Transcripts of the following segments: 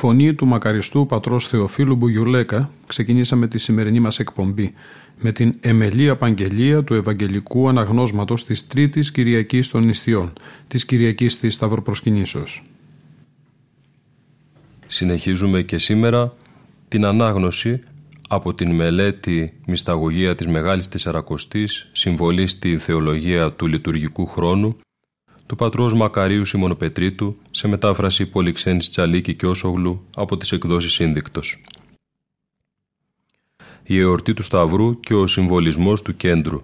Φωνή του μακαριστού πατρός Θεοφίλου Μπουγιουλέκα ξεκινήσαμε τη σημερινή μας εκπομπή με την εμελή απαγγελία του Ευαγγελικού Αναγνώσματος της Τρίτης Κυριακής των Νηστιών, της Κυριακής της Σταυροπροσκυνήσεως. Συνεχίζουμε και σήμερα την ανάγνωση από την μελέτη «Μυσταγωγία της Μεγάλης Τεσσαρακοστής, συμβολή στη θεολογία του λειτουργικού χρόνου» του πατρός Μακαρίου Σιμωνοπετρίτου σε μετάφραση Πολυξένης Τσαλίκη και Όσογλου από τις εκδόσεις Σύνδικτος. Η εορτή του Σταυρού και ο συμβολισμός του κέντρου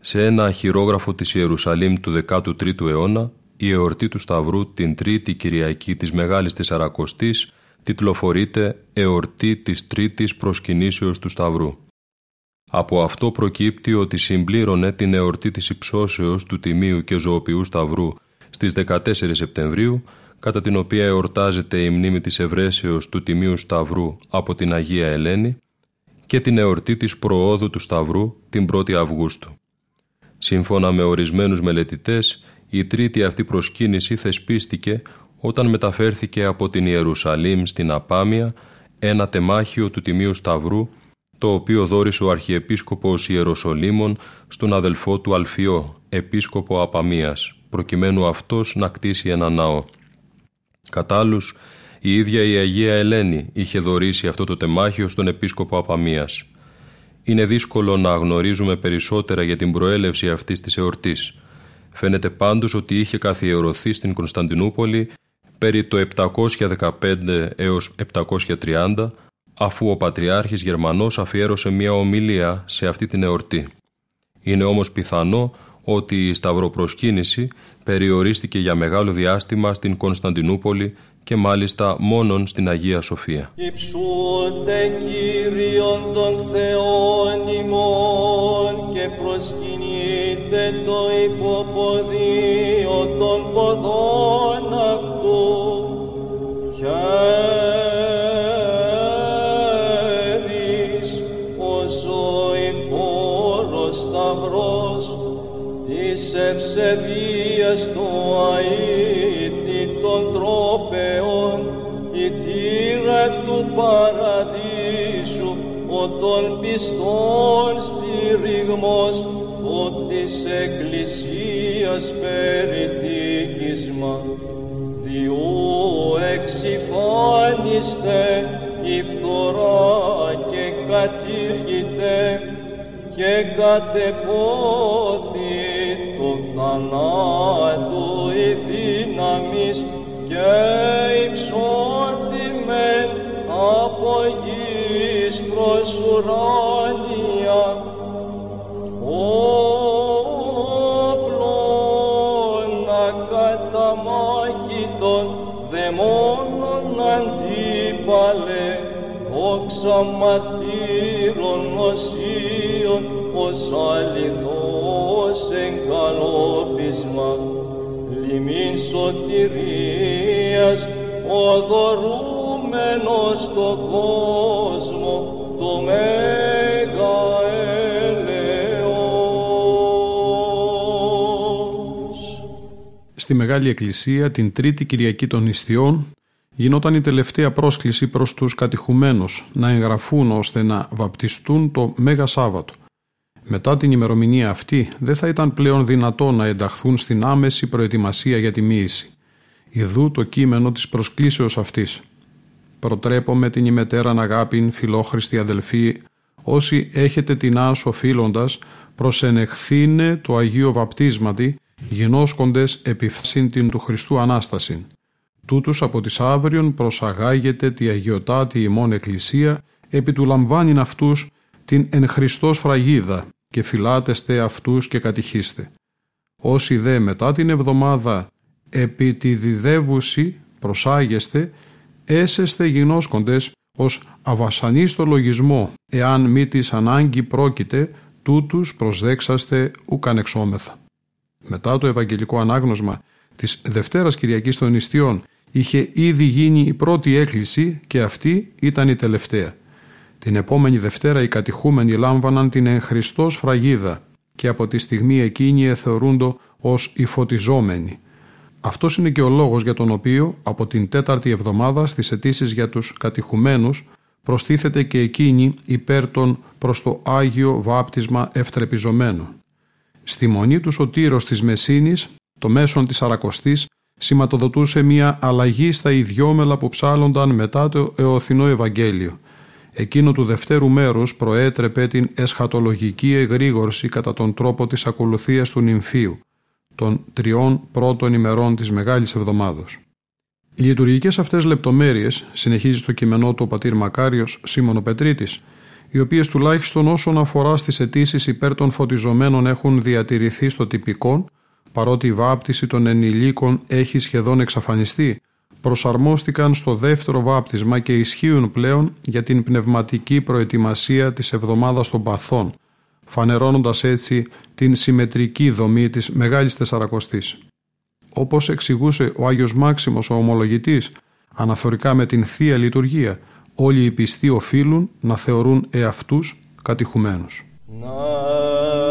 Σε ένα χειρόγραφο της Ιερουσαλήμ του 13ου αιώνα, η εορτή του Σταυρού την τρίτη Κυριακή της Μεγάλης Τεσσαρακοστής τιτλοφορείται «Εορτή της Τρίτης Προσκυνήσεως του Σταυρού». Από αυτό προκύπτει ότι συμπλήρωνε την εορτή της υψώσεως του Τιμίου και Ζωοποιού Σταυρού στις 14 Σεπτεμβρίου, κατά την οποία εορτάζεται η μνήμη της ευρέσεως του Τιμίου Σταυρού από την Αγία Ελένη και την εορτή της προόδου του Σταυρού την 1η Αυγούστου. Σύμφωνα με ορισμένους μελετητές, η τρίτη αυτή προσκύνηση θεσπίστηκε όταν μεταφέρθηκε από την Ιερουσαλήμ στην Απάμια ένα τεμάχιο του Τιμίου Σταυρού το οποίο δόρισε ο Αρχιεπίσκοπος Ιεροσολύμων στον αδελφό του Αλφιό, επίσκοπο Απαμίας, προκειμένου αυτός να κτίσει ένα ναό. Κατά άλλους, Η ίδια η Αγία Ελένη είχε δωρήσει αυτό το τεμάχιο στον επίσκοπο Απαμίας. Είναι δύσκολο να γνωρίζουμε περισσότερα για την προέλευση αυτής της εορτής. Φαίνεται πάντως ότι είχε καθιερωθεί στην Κωνσταντινούπολη περί το 715 έως 730 αφού ο Πατριάρχης Γερμανός αφιέρωσε μια ομιλία σε αυτή την εορτή. Είναι όμως πιθανό ότι η σταυροπροσκύνηση περιορίστηκε για μεγάλο διάστημα στην Κωνσταντινούπολη και μάλιστα μόνον στην Αγία Σοφία. Υψούτε Κύριον των Θεών ημών και προσκυνείτε το υποποδίο των ποδών αυτού. Της ευσεβίας του αήτη των τρόπεων η θύρα του παραδείσου ο των πιστών στηριγμός ο της Εκκλησίας περιτύχισμα διού εξυφάνιστε η φθορά και κατήργητε και κατεπόθη του θανάτου η δύναμης και υψώθημεν από γης προς ουράνια. Όπλων ακαταμάχητων δαιμόνων αντίπαλε δόξα μαρτύρων οσίων ως αληθώς εγκαλόπισμα λιμήν σωτηρίας οδορούμενος στο κόσμο το Μέγα Ελεός. Στη Μεγάλη Εκκλησία την Τρίτη Κυριακή των Ιστιών γινόταν η τελευταία πρόσκληση προς τους κατηχουμένους να εγγραφούν ώστε να βαπτιστούν το Μέγα Σάββατο. Μετά την ημερομηνία αυτή δεν θα ήταν πλέον δυνατό να ενταχθούν στην άμεση προετοιμασία για τη μοίηση. Ιδού το κείμενο της προσκλήσεως αυτής. Προτρέπω με την ημετέραν αγάπην φιλόχρηστη αδελφοί όσοι έχετε την άσο οφείλοντας προσενεχθήνε το Αγίο Βαπτίσματι γινώσκοντες επιφσίν την του Χριστού Ανάστασιν. Τούτους από τις αύριον προσαγάγεται τη Αγιοτάτη ημών Εκκλησία επί του λαμβάνειν αυτούς την εν Χριστός φραγίδα και φυλάτεστε αυτούς και κατηχίστε. Όσοι δε μετά την εβδομάδα επί τη διδεύουση προσάγεστε, έσεστε γινώσκοντες ως αβασανή στο λογισμό, εάν μη της ανάγκη πρόκειται, τούτους προσδέξαστε ουκαν εξόμεθα. Μετά το Ευαγγελικό Ανάγνωσμα της Δευτέρας Κυριακής των Ιστιών είχε ήδη γίνει η πρώτη έκκληση και αυτή ήταν η τελευταία. Την επόμενη Δευτέρα οι κατηχούμενοι λάμβαναν την εν Χριστός φραγίδα και από τη στιγμή εκείνη εθεωρούντο ως οι φωτιζόμενοι. Αυτός είναι και ο λόγος για τον οποίο από την τέταρτη εβδομάδα στις αιτήσεις για τους κατηχουμένους προστίθεται και εκείνη υπέρ των προς το Άγιο Βάπτισμα ευτρεπιζομένων. Στη μονή του Σωτήρος της Μεσίνης, το μέσον της Αρακοστής, σηματοδοτούσε μια αλλαγή στα ιδιόμελα που ψάλλονταν μετά το Εωθινό Ευαγγέλιο – Εκείνο του δευτέρου μέρους προέτρεπε την εσχατολογική εγρήγορση κατά τον τρόπο της ακολουθίας του νυμφίου, των τριών πρώτων ημερών της Μεγάλης Εβδομάδος. Οι λειτουργικές αυτές λεπτομέρειες, συνεχίζει στο κειμενό του ο πατήρ Μακάριος Σίμωνο Πετρίτης, οι οποίες τουλάχιστον όσον αφορά στις αιτήσεις υπέρ των φωτιζομένων έχουν διατηρηθεί στο τυπικό, παρότι η βάπτιση των ενηλίκων έχει σχεδόν εξαφανιστεί, προσαρμόστηκαν στο δεύτερο βάπτισμα και ισχύουν πλέον για την πνευματική προετοιμασία της εβδομάδας των παθών, φανερώνοντας έτσι την συμμετρική δομή της Μεγάλης Τεσσαρακοστής. Όπως εξηγούσε ο Άγιος Μάξιμος ο ομολογητής, αναφορικά με την Θεία Λειτουργία, όλοι οι πιστοί οφείλουν να θεωρούν εαυτούς κατηχουμένους. και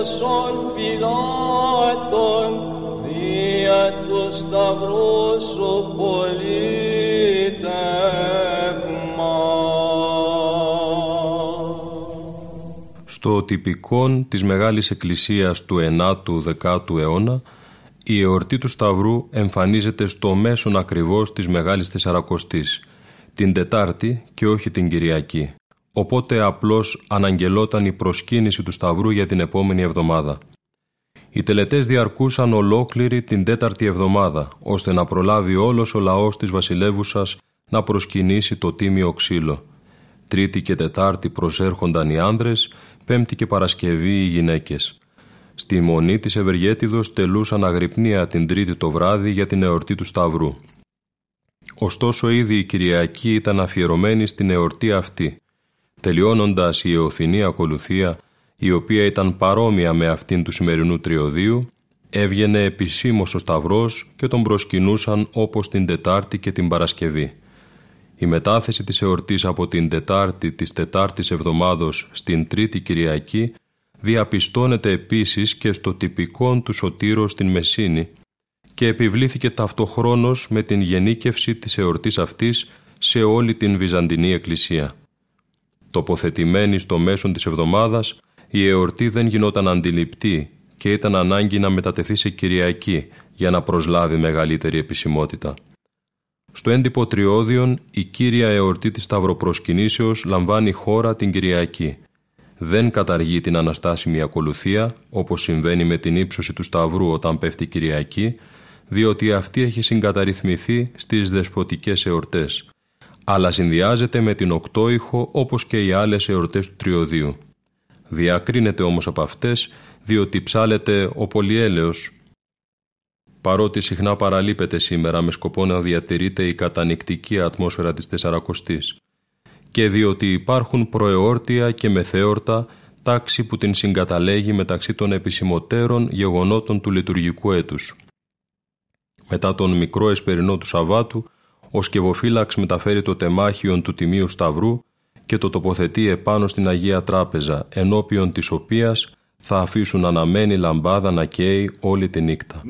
τόσων φυλάτων δια του σταυρού σου Στο τυπικόν της Μεγάλης Εκκλησίας του 9ου-10ου αιώνα η εορτή του Σταυρού εμφανίζεται στο μέσον ακριβώς της Μεγάλης Τεσσαρακοστής, την Τετάρτη και όχι την Κυριακή. Οπότε απλώς αναγγελόταν η προσκύνηση του Σταυρού για την επόμενη εβδομάδα. Οι τελετές διαρκούσαν ολόκληρη την τέταρτη εβδομάδα, ώστε να προλάβει όλος ο λαός της βασιλεύουσας να προσκυνήσει το τίμιο ξύλο. Τρίτη και Τετάρτη προσέρχονταν οι άνδρες, Πέμπτη και Παρασκευή οι γυναίκες. Στη μονή της Ευεργέτιδος τελούσαν αγρυπνία την Τρίτη το βράδυ για την εορτή του Σταυρού. Ωστόσο ήδη η Κυριακή ήταν αφιερωμένη στην εορτή αυτή. Τελειώνοντας η εωθινή ακολουθία, η οποία ήταν παρόμοια με αυτήν του σημερινού τριωδίου, έβγαινε επισήμως ο Σταυρός και τον προσκυνούσαν όπως την Τετάρτη και την Παρασκευή. Η μετάθεση της εορτής από την Τετάρτη της Τετάρτης Εβδομάδος στην Τρίτη Κυριακή διαπιστώνεται επίσης και στο τυπικό του Σωτήρο στην Μεσίνη και επιβλήθηκε ταυτοχρόνως με την γενίκευση της εορτής αυτής σε όλη την Βυζαντινή Εκκλησία. Τοποθετημένη στο μέσον της εβδομάδας, η εορτή δεν γινόταν αντιληπτή και ήταν ανάγκη να μετατεθεί σε Κυριακή για να προσλάβει μεγαλύτερη επισημότητα. Στο έντυπο Τριώδιον, η κύρια εορτή της Σταυροπροσκυνήσεως λαμβάνει χώρα την Κυριακή. Δεν καταργεί την αναστάσιμη ακολουθία, όπως συμβαίνει με την ύψωση του Σταυρού όταν πέφτει Κυριακή, διότι αυτή έχει συγκαταρρυθμιστεί στις δεσποτικές εορτές, αλλά συνδυάζεται με την οκτώηχο όπως και οι άλλες εορτές του Τριωδίου. Διακρίνεται όμως από αυτές, διότι ψάλεται ο πολυέλεος, παρότι συχνά παραλείπεται σήμερα με σκοπό να διατηρείται η κατανικτική ατμόσφαιρα της Τεσσαρακοστής και διότι υπάρχουν προεόρτια και μεθέορτα τάξη που την συγκαταλέγει μεταξύ των επισημωτέρων γεγονότων του λειτουργικού έτους. Μετά τον μικρό εσπερινό του Σαββάτου, ο σκευοφύλαξ μεταφέρει το τεμάχιον του Τιμίου Σταυρού και το τοποθετεί επάνω στην Αγία Τράπεζα, ενώπιον της οποίας θα αφήσουν αναμένη λαμπάδα να καίει όλη τη νύχτα.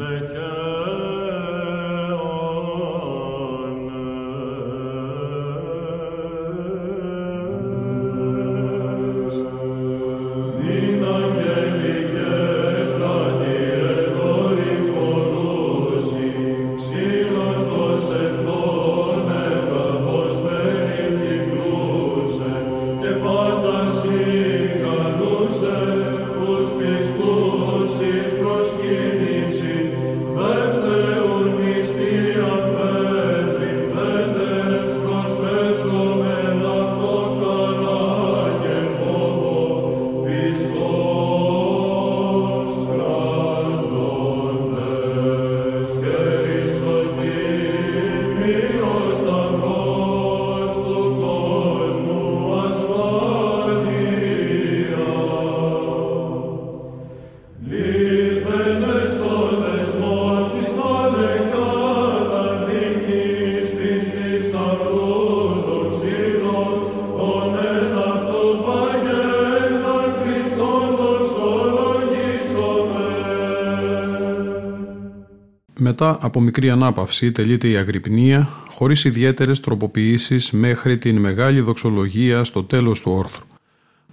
Μετά από μικρή ανάπαυση τελείται η αγρυπνία χωρίς ιδιαίτερες τροποποιήσεις μέχρι την μεγάλη δοξολογία στο τέλος του όρθρου.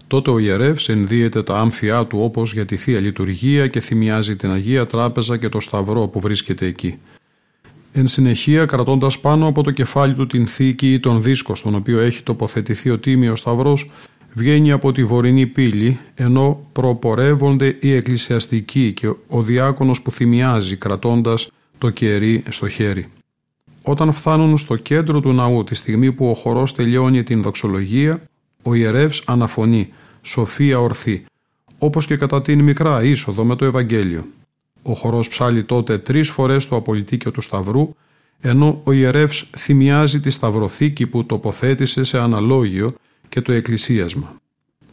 Τότε ο ιερεύς ενδύεται τα άμφιά του όπως για τη Θεία Λειτουργία και θυμιάζει την Αγία Τράπεζα και το Σταυρό που βρίσκεται εκεί. Εν συνεχεία, κρατώντας πάνω από το κεφάλι του την θήκη ή τον δίσκο στον οποίο έχει τοποθετηθεί ο Τίμιος Σταυρός, βγαίνει από τη βορεινή πύλη, ενώ προπορεύονται οι εκκλησιαστικοί και ο διάκονος που θυμιάζει κρατώντας το κερί στο χέρι. Όταν φτάνουν στο κέντρο του ναού τη στιγμή που ο χορός τελειώνει την δοξολογία, ο ιερεύς αναφωνεί «Σοφία ορθή», όπως και κατά την μικρά είσοδο με το Ευαγγέλιο. Ο χορός ψάλει τότε τρεις φορές το απολυτίκιο του Σταυρού, ενώ ο ιερεύς θυμιάζει τη σταυροθήκη που τοποθέτησε σε αναλόγιο και το εκκλησίασμα.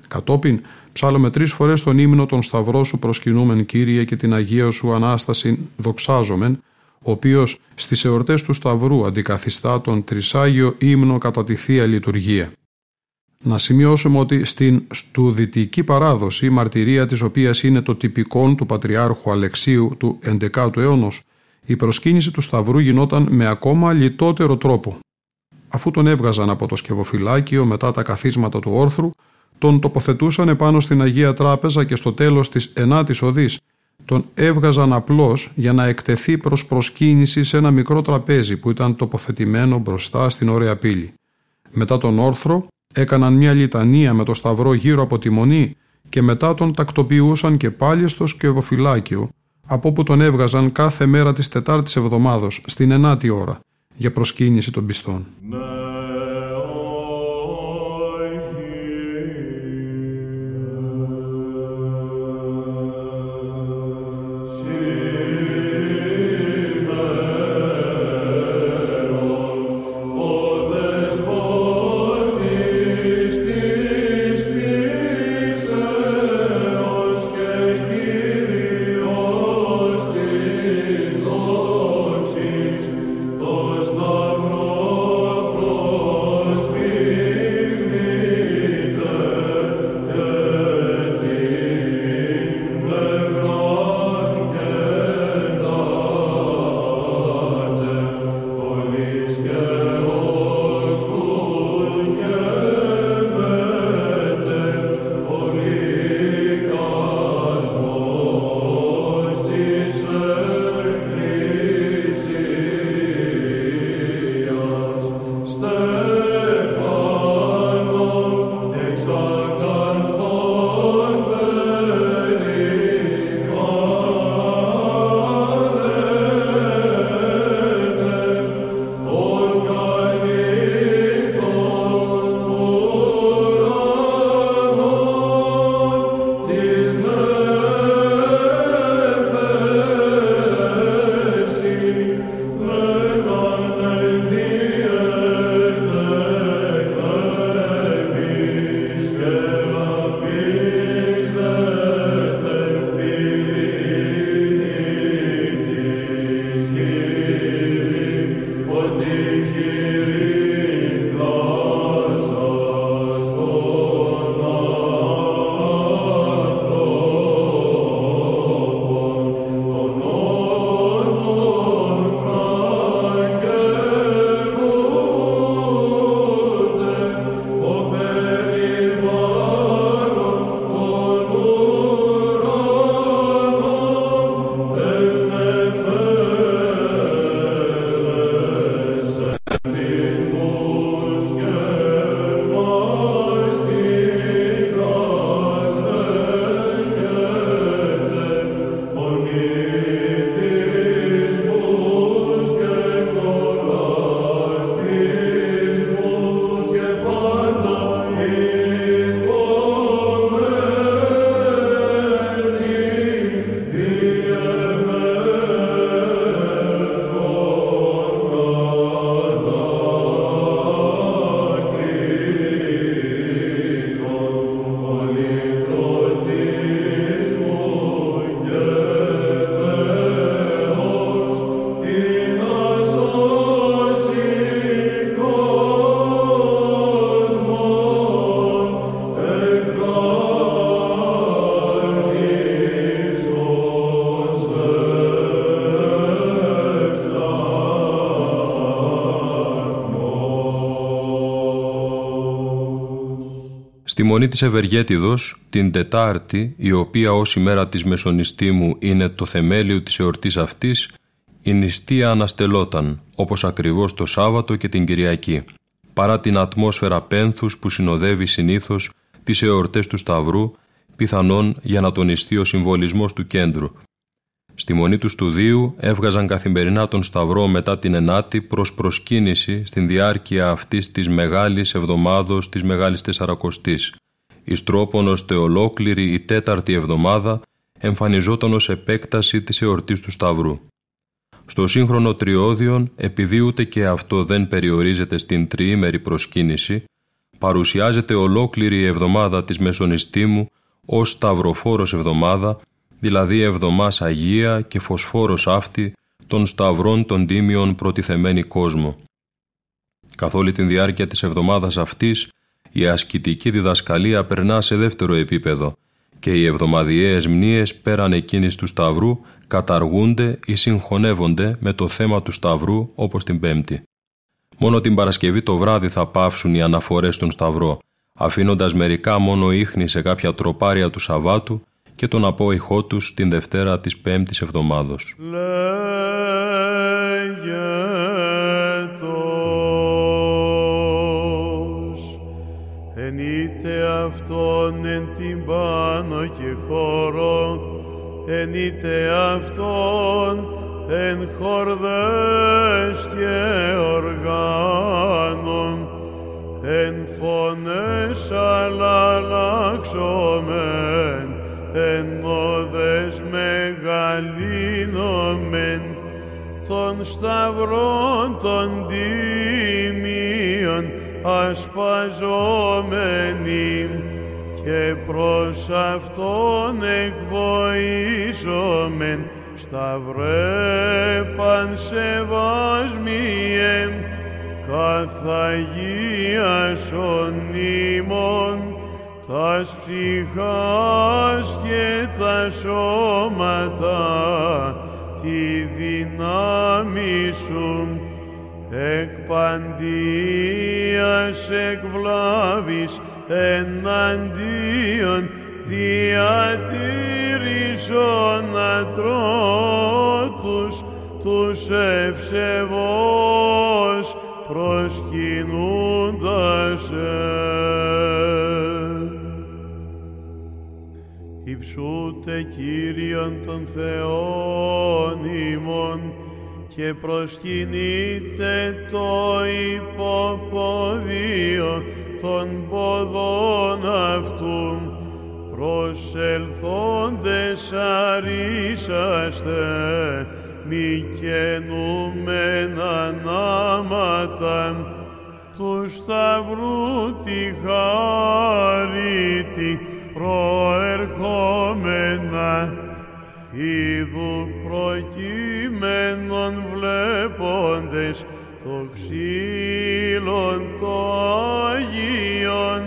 Κατόπιν ψάλουμε τρεις φορές τον ύμνο των Σταυρό σου προσκυνούμεν Κύριε και την Αγία σου Ανάσταση δοξάζομεν, ο οποίος στις εορτές του Σταυρού αντικαθιστά τον τρισάγιο ύμνο κατά τη Θεία Λειτουργία. Να σημειώσουμε ότι στην στουδητική παράδοση, η μαρτυρία της οποίας είναι το τυπικό του Πατριάρχου Αλεξίου του 11ου αιώνος, η προσκύνηση του Σταυρού γινόταν με ακόμα λιτότερο τρόπο. Αφού τον έβγαζαν από το σκευοφυλάκιο μετά τα καθίσματα του όρθρου, τον τοποθετούσαν επάνω στην Αγία Τράπεζα και στο τέλος της ενάτης οδής τον έβγαζαν απλώς για να εκτεθεί προς προσκύνηση σε ένα μικρό τραπέζι που ήταν τοποθετημένο μπροστά στην ωραία πύλη. Μετά τον όρθρο έκαναν μια λιτανία με το σταυρό γύρω από τη μονή και μετά τον τακτοποιούσαν και πάλι στο σκευοφυλάκιο από όπου τον έβγαζαν κάθε μέρα της Τετάρτης εβδομάδος στην ενάτη ώρα για προσκύνηση των πιστών. Της Ευεργέτιδος, την Τετάρτη, η οποία ως ημέρα της Μεσονιστήμου είναι το θεμέλιο της εορτής αυτής, η νηστεία αναστελόταν, όπως ακριβώς το Σάββατο και την Κυριακή, παρά την ατμόσφαιρα πένθους που συνοδεύει συνήθως τις εορτές του Σταυρού, πιθανόν για να τονιστεί ο συμβολισμός του κέντρου, Στη μονή του στουδίου έβγαζαν καθημερινά τον Σταυρό μετά την Ενάτη προς προσκύνηση στην διάρκεια αυτής της μεγάλης εβδομάδος της Μεγάλης Τεσσαρακοστής, εις τρόπον ώστε ολόκληρη η τέταρτη εβδομάδα εμφανιζόταν ως επέκταση της εορτής του Σταυρού. Στο σύγχρονο τριώδιον, επειδή ούτε και αυτό δεν περιορίζεται στην τριήμερη προσκύνηση, παρουσιάζεται ολόκληρη η εβδομάδα της Μεσονιστήμου ως σταυροφόρος εβδομάδα δηλαδή εβδομάς Αγία και φωσφόρος αυτή των σταυρών των τίμιων προτιθεμένη κόσμο. Καθ' όλη την διάρκεια της εβδομάδας αυτής, η ασκητική διδασκαλία περνά σε δεύτερο επίπεδο και οι εβδομαδιαίες μνήες πέραν εκείνης του Σταυρού καταργούνται ή συγχωνεύονται με το θέμα του Σταυρού όπως την Πέμπτη. Μόνο την Παρασκευή το βράδυ θα πάυσουν οι αναφορές στον Σταυρό, αφήνοντας μερικά μόνο ίχνη σε κάποια τροπάρια του Σαββάτου και τον απόϊχό τους την Δευτέρα της Πέμπτης Εβδομάδος. Αυτόν εν την πάνω και χώρο, είτε αυτόν εν χορδές και οργάνων, εν φωνές αλλάξομεν, εν όδες μεγαλύνομεν, των σταυρών των τίμιων ασπαζόμενοι και προς Αυτόν εκβοήσομεν σταυρέ πανσεβάσμιε καθ' Αγίας ονείμων τας ψυχάς και τα σώματα τη δύναμη σου εκ παντίας εκβλάβης εναντίον διατήρησον ατρότους τους ευσεβώς προσκυνούντας Υψούτε Κύριον των Θεών ημών και προσκυνείτε το υποποδίο των ποδών αυτού προσελθόντες αρίσαστε μη καινούμεν ανάματα του Σταυρού τη χάρητη προερχόμενα. Είδου το ξύλον το Άγιον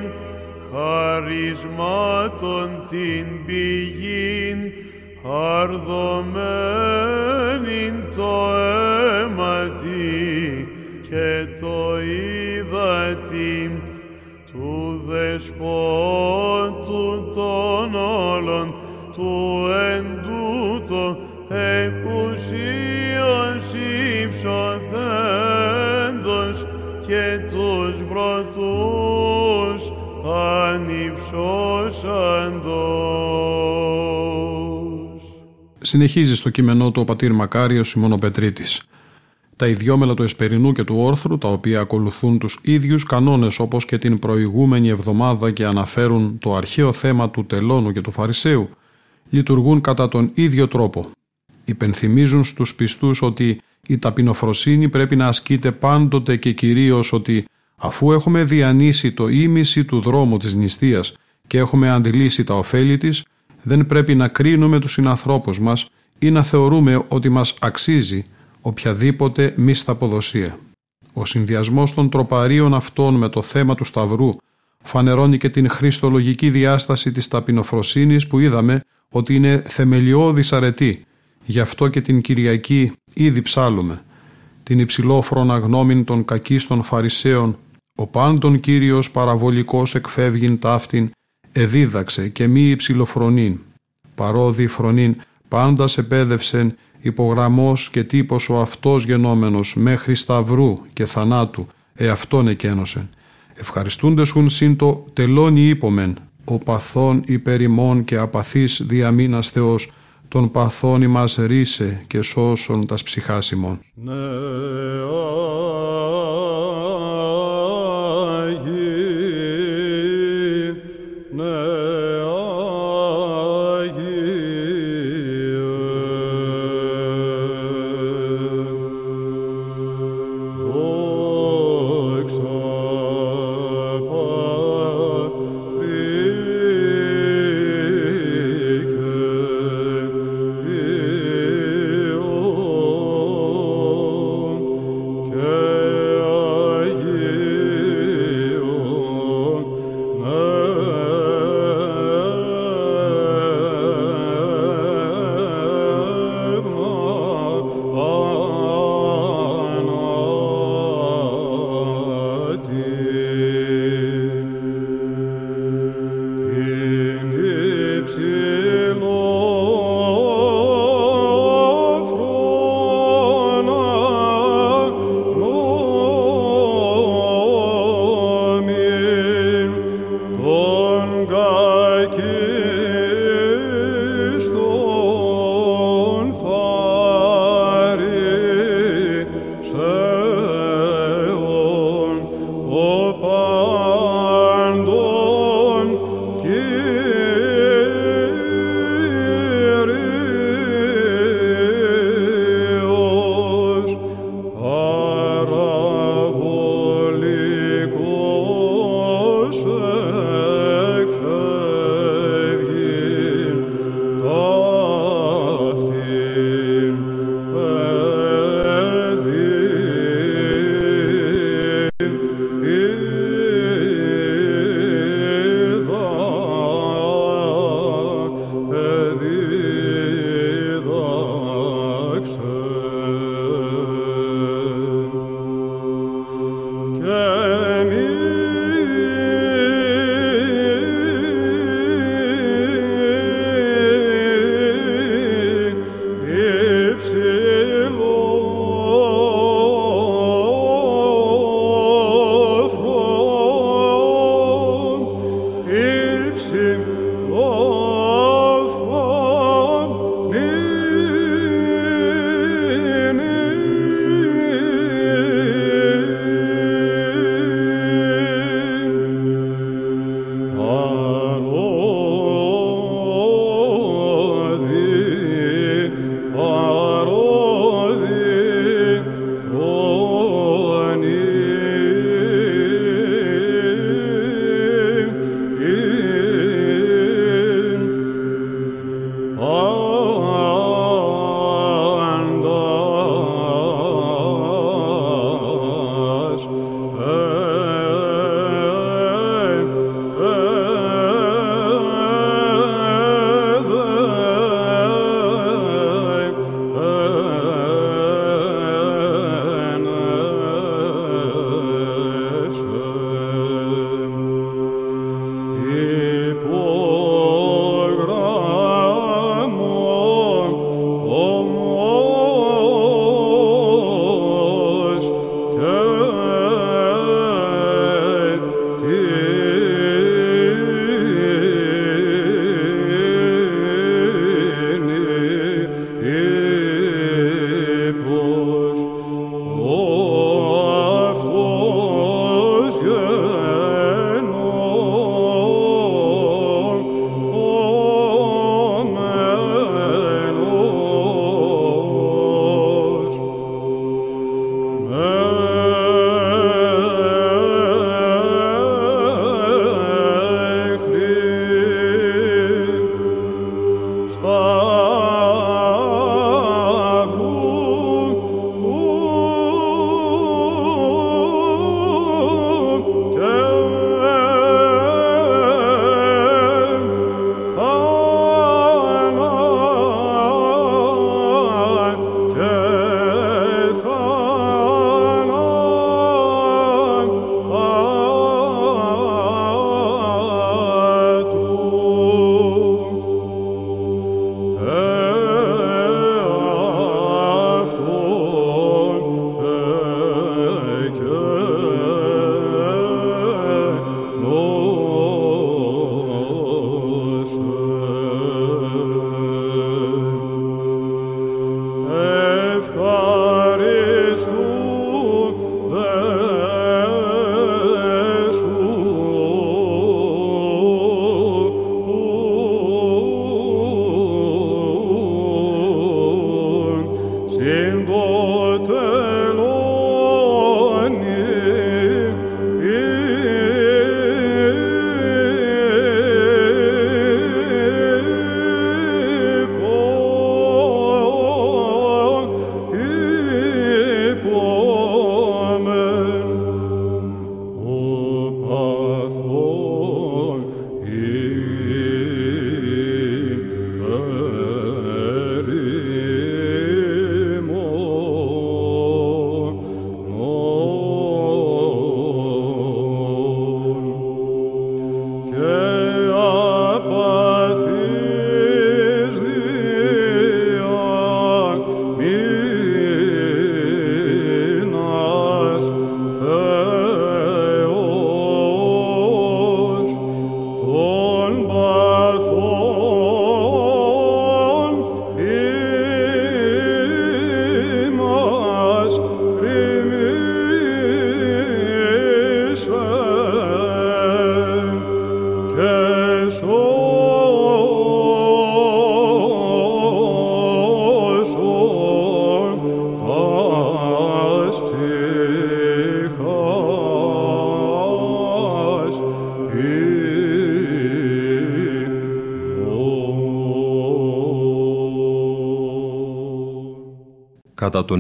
χαρισμάτων την πηγήν αρδωμένην το αίματι και το είδατι του δεσπότου των όλων του Συνεχίζει στο κείμενό του ο πατήρ Μακάριος Σιμώνο Πετρίτης. Τα ιδιόμελα του Εσπερινού και του Όρθρου, τα οποία ακολουθούν τους ίδιους κανόνες όπως και την προηγούμενη εβδομάδα και αναφέρουν το αρχαίο θέμα του τελώνου και του Φαρισαίου, λειτουργούν κατά τον ίδιο τρόπο. Υπενθυμίζουν στους πιστούς ότι η ταπεινοφροσύνη πρέπει να ασκείται πάντοτε και κυρίως ότι αφού έχουμε διανύσει το ίμιση του δρόμου της νηστείας και έχουμε αντιλήσει τα ωφέλη της, δεν πρέπει να κρίνουμε τους συνανθρώπους μας ή να θεωρούμε ότι μας αξίζει οποιαδήποτε μισθαποδοσία. Ο συνδυασμός των τροπαρίων αυτών με το θέμα του Σταυρού φανερώνει και την χριστολογική διάσταση της ταπεινοφροσύνης που είδαμε ότι είναι θεμελιώδης αρετή. Γι' αυτό και την Κυριακή ήδη ψάλουμε. Την υψηλόφρονα γνώμην των κακίστων Φαρισαίων, ο πάντων Κύριος παραβολικός εκφεύγειν ταύτην, εδίδαξε και μη υψηλοφρονήν. Παρόδι φρονήν πάντας σε πέδευσεν υπογραμμός και τύπος ο αυτός γενόμενος μέχρι σταυρού και θανάτου εαυτόν εκένωσεν. Ευχαριστούντες χουν συν το τελώνει ύπομεν ο παθών υπερημών και απαθής διαμήνας Θεός, τον παθών ημάς ρίσε και σώσον τας ψυχάσιμων. Ναι,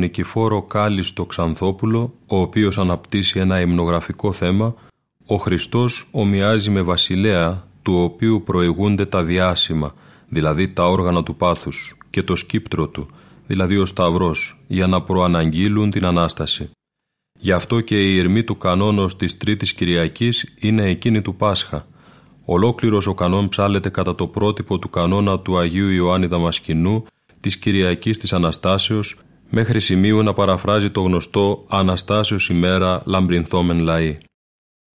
Νικηφόρο Κάλιστο Ξανθόπουλο, ο οποίος αναπτύσσει ένα υμνογραφικό θέμα, ο Χριστός ομοιάζει με βασιλέα του οποίου προηγούνται τα διάσημα, δηλαδή τα όργανα του πάθους και το σκύπτρο του, δηλαδή ο Σταυρός, για να προαναγγείλουν την Ανάσταση. Γι' αυτό και η ηρμή του κανόνος της Τρίτης Κυριακής είναι εκείνη του Πάσχα. Ολόκληρος ο κανόν ψάλεται κατά το πρότυπο του κανόνα του Αγίου Ιωάννη Δαμασκηνού της Κυριακής της Αναστάσεως μέχρι σημείου να παραφράζει το γνωστό «Αναστάσεως ημέρα λαμπρινθόμεν λαοί».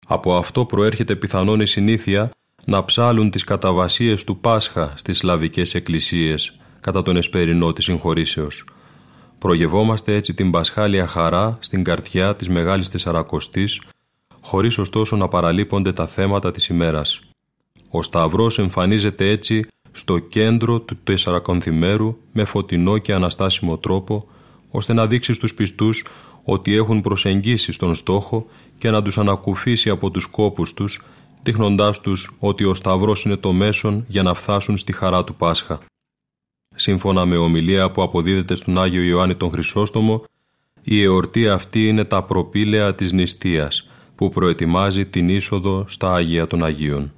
Από αυτό προέρχεται πιθανόν η συνήθεια να ψάλουν τις καταβασίες του Πάσχα στις Σλαβικές εκκλησίες κατά τον εσπερινό της συγχωρήσεως. Προγευόμαστε έτσι την πασχάλια χαρά στην καρδιά της Μεγάλης Τεσσαρακοστής, χωρίς ωστόσο να παραλείπονται τα θέματα της ημέρας. Ο Σταυρός εμφανίζεται έτσι στο κέντρο του Τεσσαρακονθημέρου με φωτεινό και αναστάσιμο τρόπο, ώστε να δείξει στους πιστούς ότι έχουν προσεγγίσει στον στόχο και να τους ανακουφίσει από τους κόπους τους, δείχνοντάς τους ότι ο Σταυρός είναι το μέσον για να φτάσουν στη χαρά του Πάσχα. Σύμφωνα με ομιλία που αποδίδεται στον Άγιο Ιωάννη τον Χρυσόστομο, η εορτή αυτή είναι τα προπήλαια της νηστείας, που προετοιμάζει την είσοδο στα Άγια των Αγίων.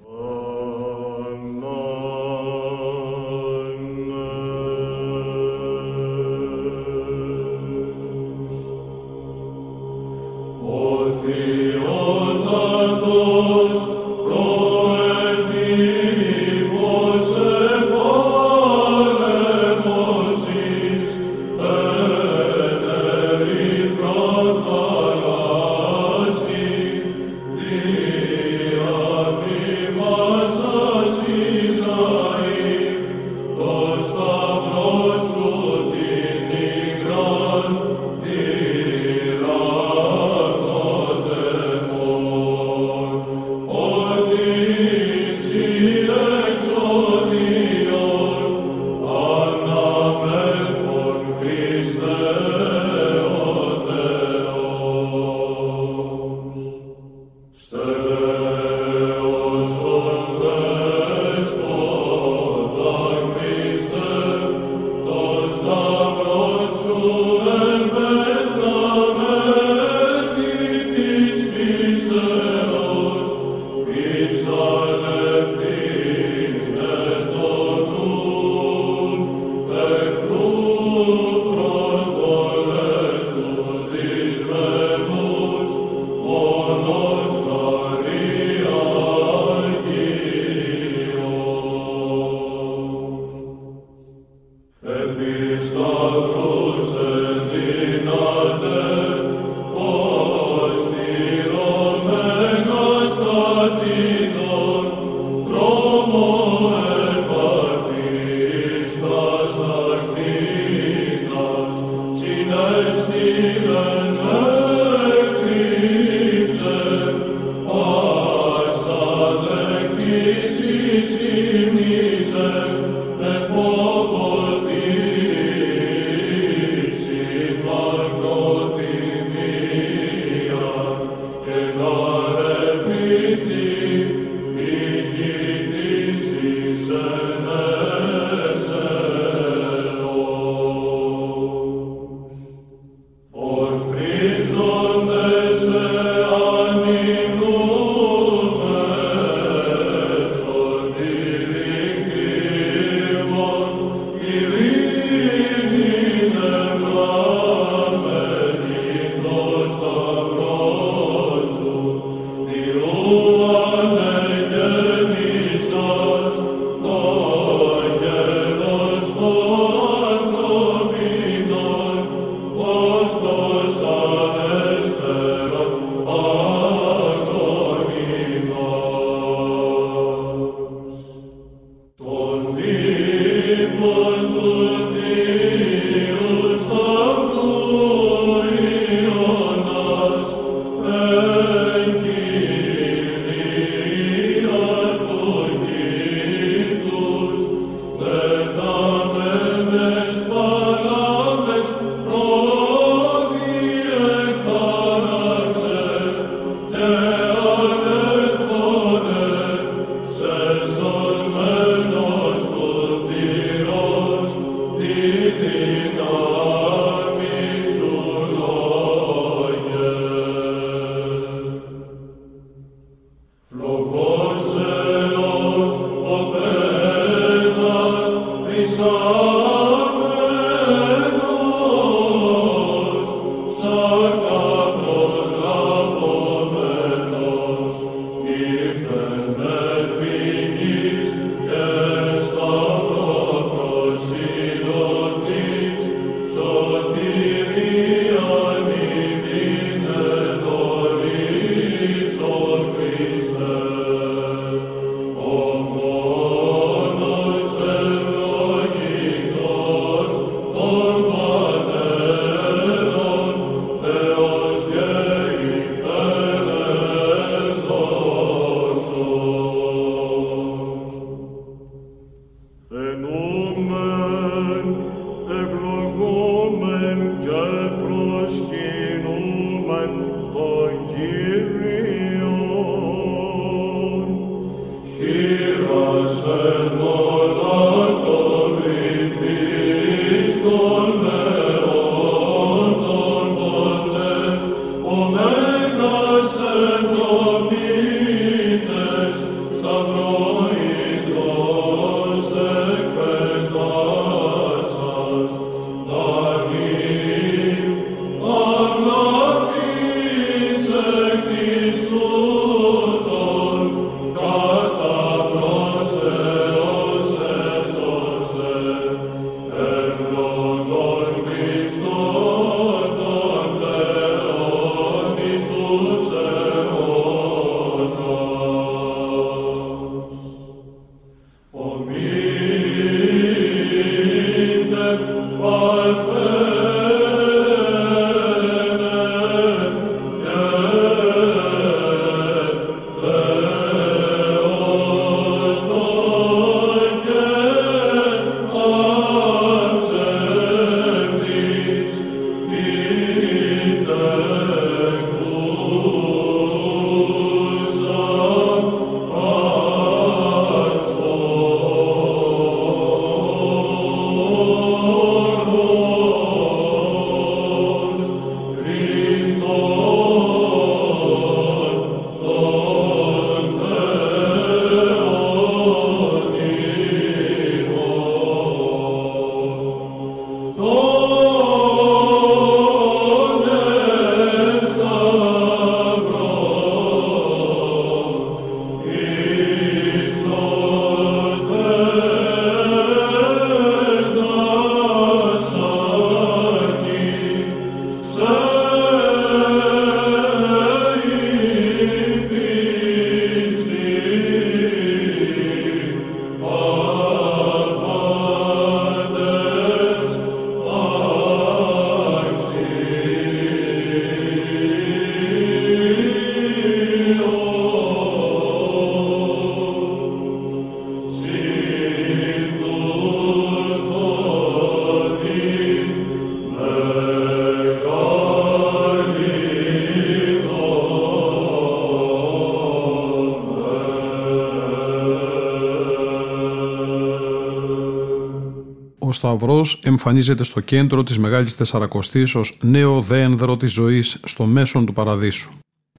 Σταυρός εμφανίζεται στο κέντρο της Μεγάλης Τεσσαρακοστής ως νέο δένδρο της ζωής στο μέσον του Παραδείσου.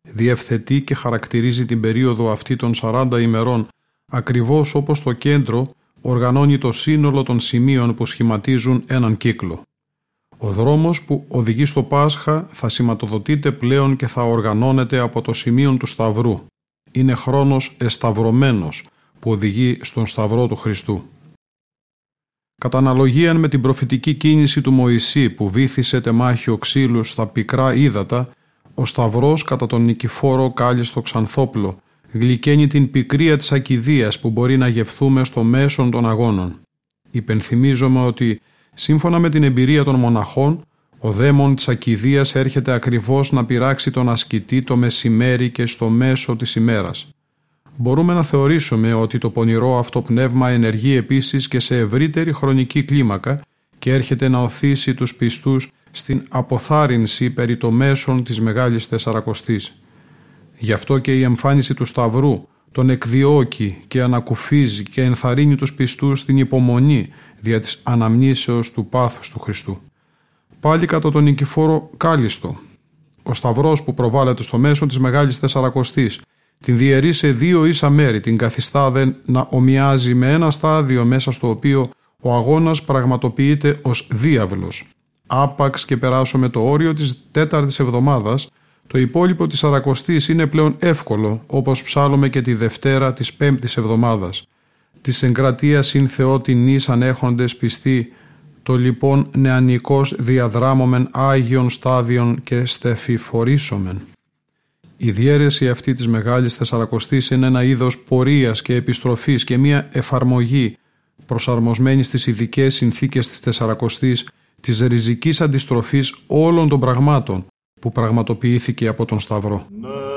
Διευθετεί και χαρακτηρίζει την περίοδο αυτή των 40 ημερών ακριβώς όπως το κέντρο οργανώνει το σύνολο των σημείων που σχηματίζουν έναν κύκλο. Ο δρόμος που οδηγεί στο Πάσχα θα σηματοδοτείται πλέον και θα οργανώνεται από το σημείο του Σταυρού. Είναι χρόνος εσταυρωμένος που οδηγεί στον Σταυρό του Χριστού. Κατά αναλογία με την προφητική κίνηση του Μωυσή που βήθησε τεμάχιο ξύλους στα πικρά ύδατα, ο Σταυρός κατά τον νικηφόρο κάλιστο ξανθόπλο γλυκαίνει την πικρία της ακιδείας που μπορεί να γευθούμε στο μέσον των αγώνων. Υπενθυμίζομαι ότι, σύμφωνα με την εμπειρία των μοναχών, ο δαίμον της ακιδείας έρχεται ακριβώς να πειράξει τον ασκητή το μεσημέρι και στο μέσο της ημέρας μπορούμε να θεωρήσουμε ότι το πονηρό αυτό πνεύμα ενεργεί επίσης και σε ευρύτερη χρονική κλίμακα και έρχεται να οθήσει τους πιστούς στην αποθάρρυνση περί το μέσον της Μεγάλης Τεσσαρακοστής. Γι' αυτό και η εμφάνιση του Σταυρού τον εκδιώκει και ανακουφίζει και ενθαρρύνει τους πιστούς στην υπομονή δια της αναμνήσεως του πάθους του Χριστού. Πάλι κατά τον νικηφόρο κάλιστο, ο Σταυρός που προβάλλεται στο μέσο της Μεγάλης Τεσσαρακοστής την διαιρεί σε δύο ίσα μέρη, την καθιστά δεν να ομοιάζει με ένα στάδιο μέσα στο οποίο Ο αγώνας πραγματοποιείται ως διάβλος. Άπαξ και περάσουμε το όριο της τέταρτης εβδομάδας, το υπόλοιπο της Σαρακοστής είναι πλέον εύκολο, όπως ψάλλουμε και τη Δευτέρα της Πέμπτης εβδομάδας. Της εγκρατείας συν Θεό την ανέχοντες πιστοί, το λοιπόν νεανικός διαδράμωμεν Άγιον στάδιον και στεφιφορήσομεν. Η διέρεση αυτή της Μεγάλης Τεσσαρακοστής είναι ένα είδος πορείας και επιστροφής και μια εφαρμογή προσαρμοσμένη στις ειδικές συνθήκες της Τεσσαρακοστής της ριζικής αντιστροφής όλων των πραγμάτων που πραγματοποιήθηκε από τον Σταυρό. Ναι.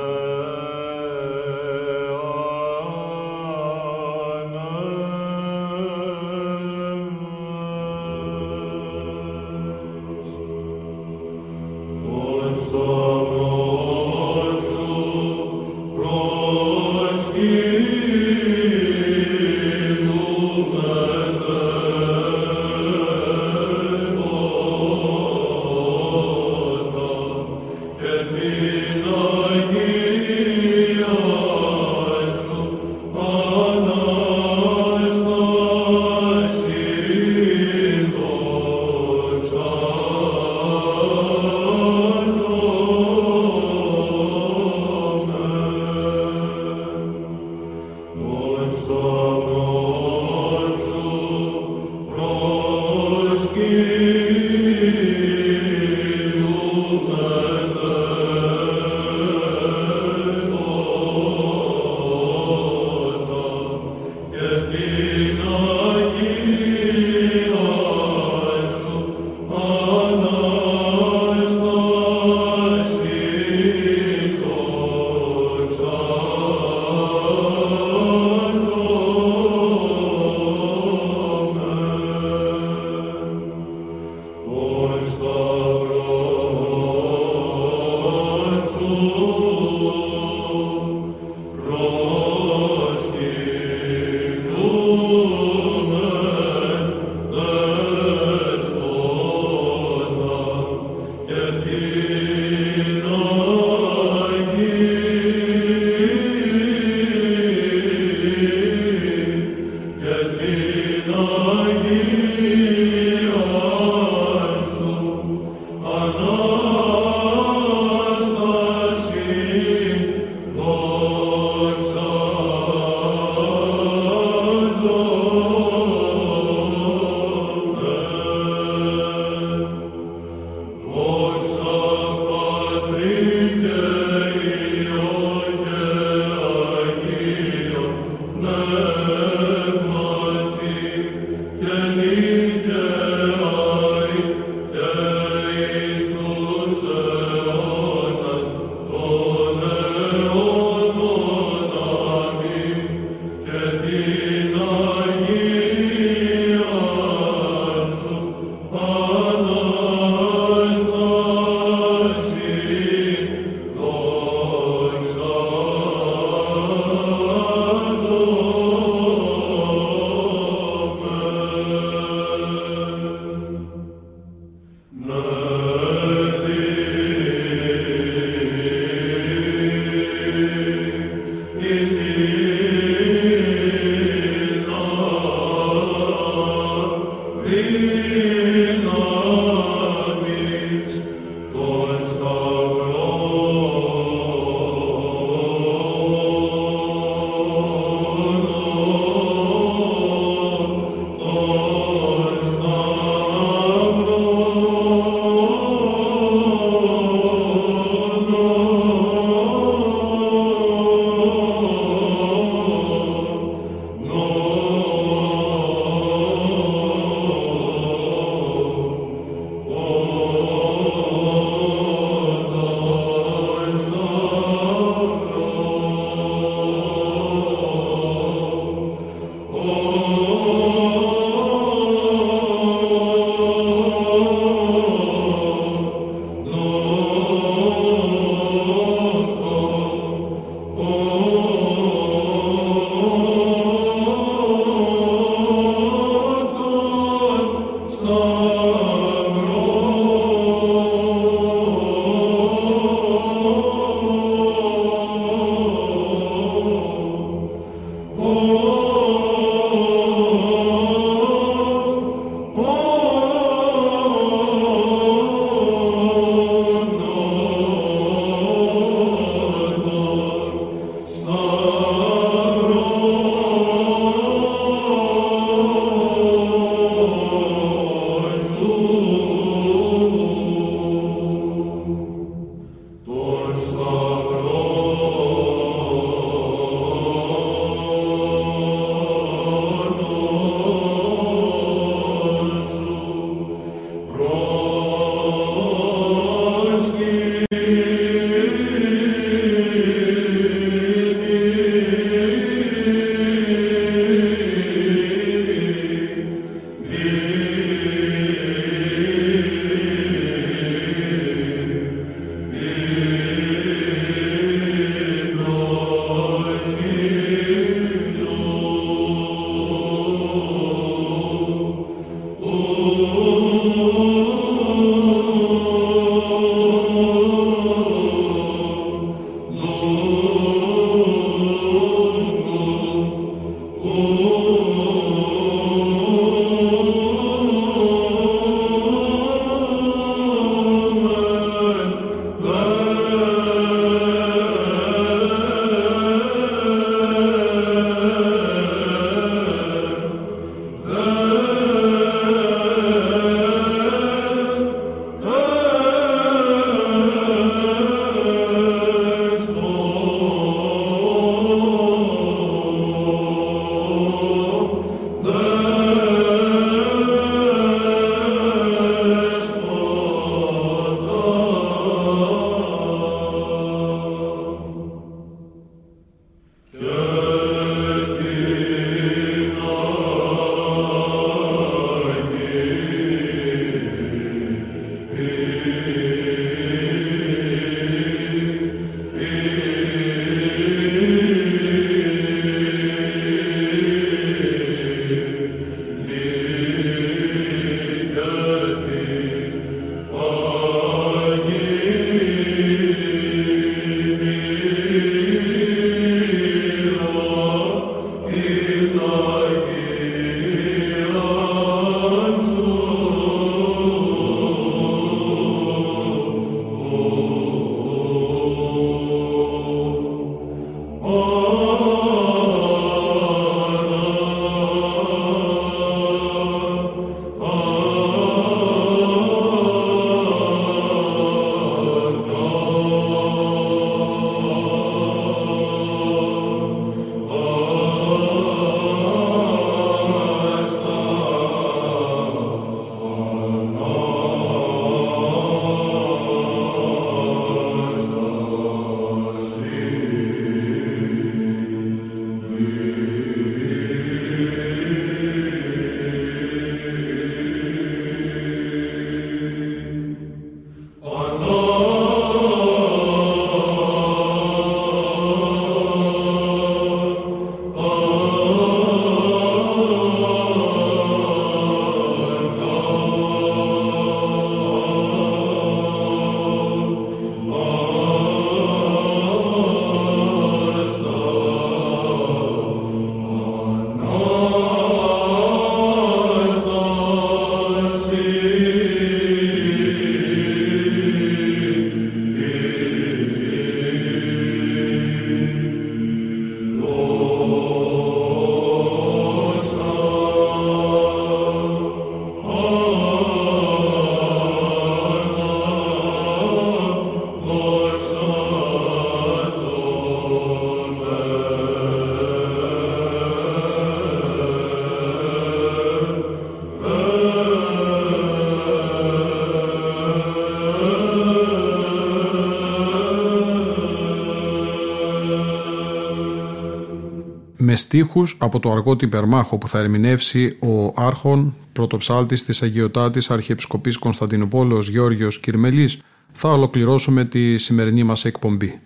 Στίχους από το αργό Τυπερμάχο που θα ερμηνεύσει ο άρχον πρωτοψάλτης της Αγιωτάτης Αρχιεπισκοπής Κωνσταντινούπολεως Γιώργιος Κυρμελής θα ολοκληρώσουμε τη σημερινή μας εκπομπή.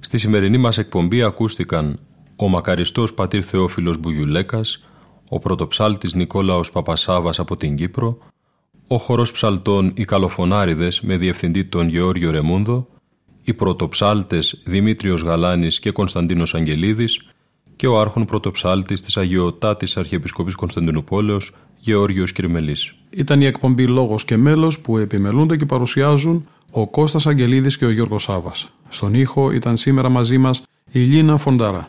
Στη σημερινή μας εκπομπή ακούστηκαν ο μακαριστός πατήρ Θεόφιλος Μπουγιουλέκας, ο πρωτοψάλτης Νικόλαος Παπασάβας από την Κύπρο, ο χορός ψαλτών «Οι Καλοφωνάριδες» με διευθυντή τον Γεώργιο Ρεμούντο, οι πρωτοψάλτες Δημήτριος Γαλάνης και Κωνσταντίνος Αγγελίδης και ο άρχον πρωτοψάλτης της Αγιωτάτης Αρχιεπισκοπής Κωνσταντινούπολεως Γεώργιος Κυρμελής. Ήταν η εκπομπή «Λόγος και μέλος» που επιμελούνται και παρουσιάζουν ο Κώστας Αγγελίδης και ο Γιώργος Σάβας. Στον ήχο ήταν σήμερα μαζί μας η Λίνα Φοντάρα.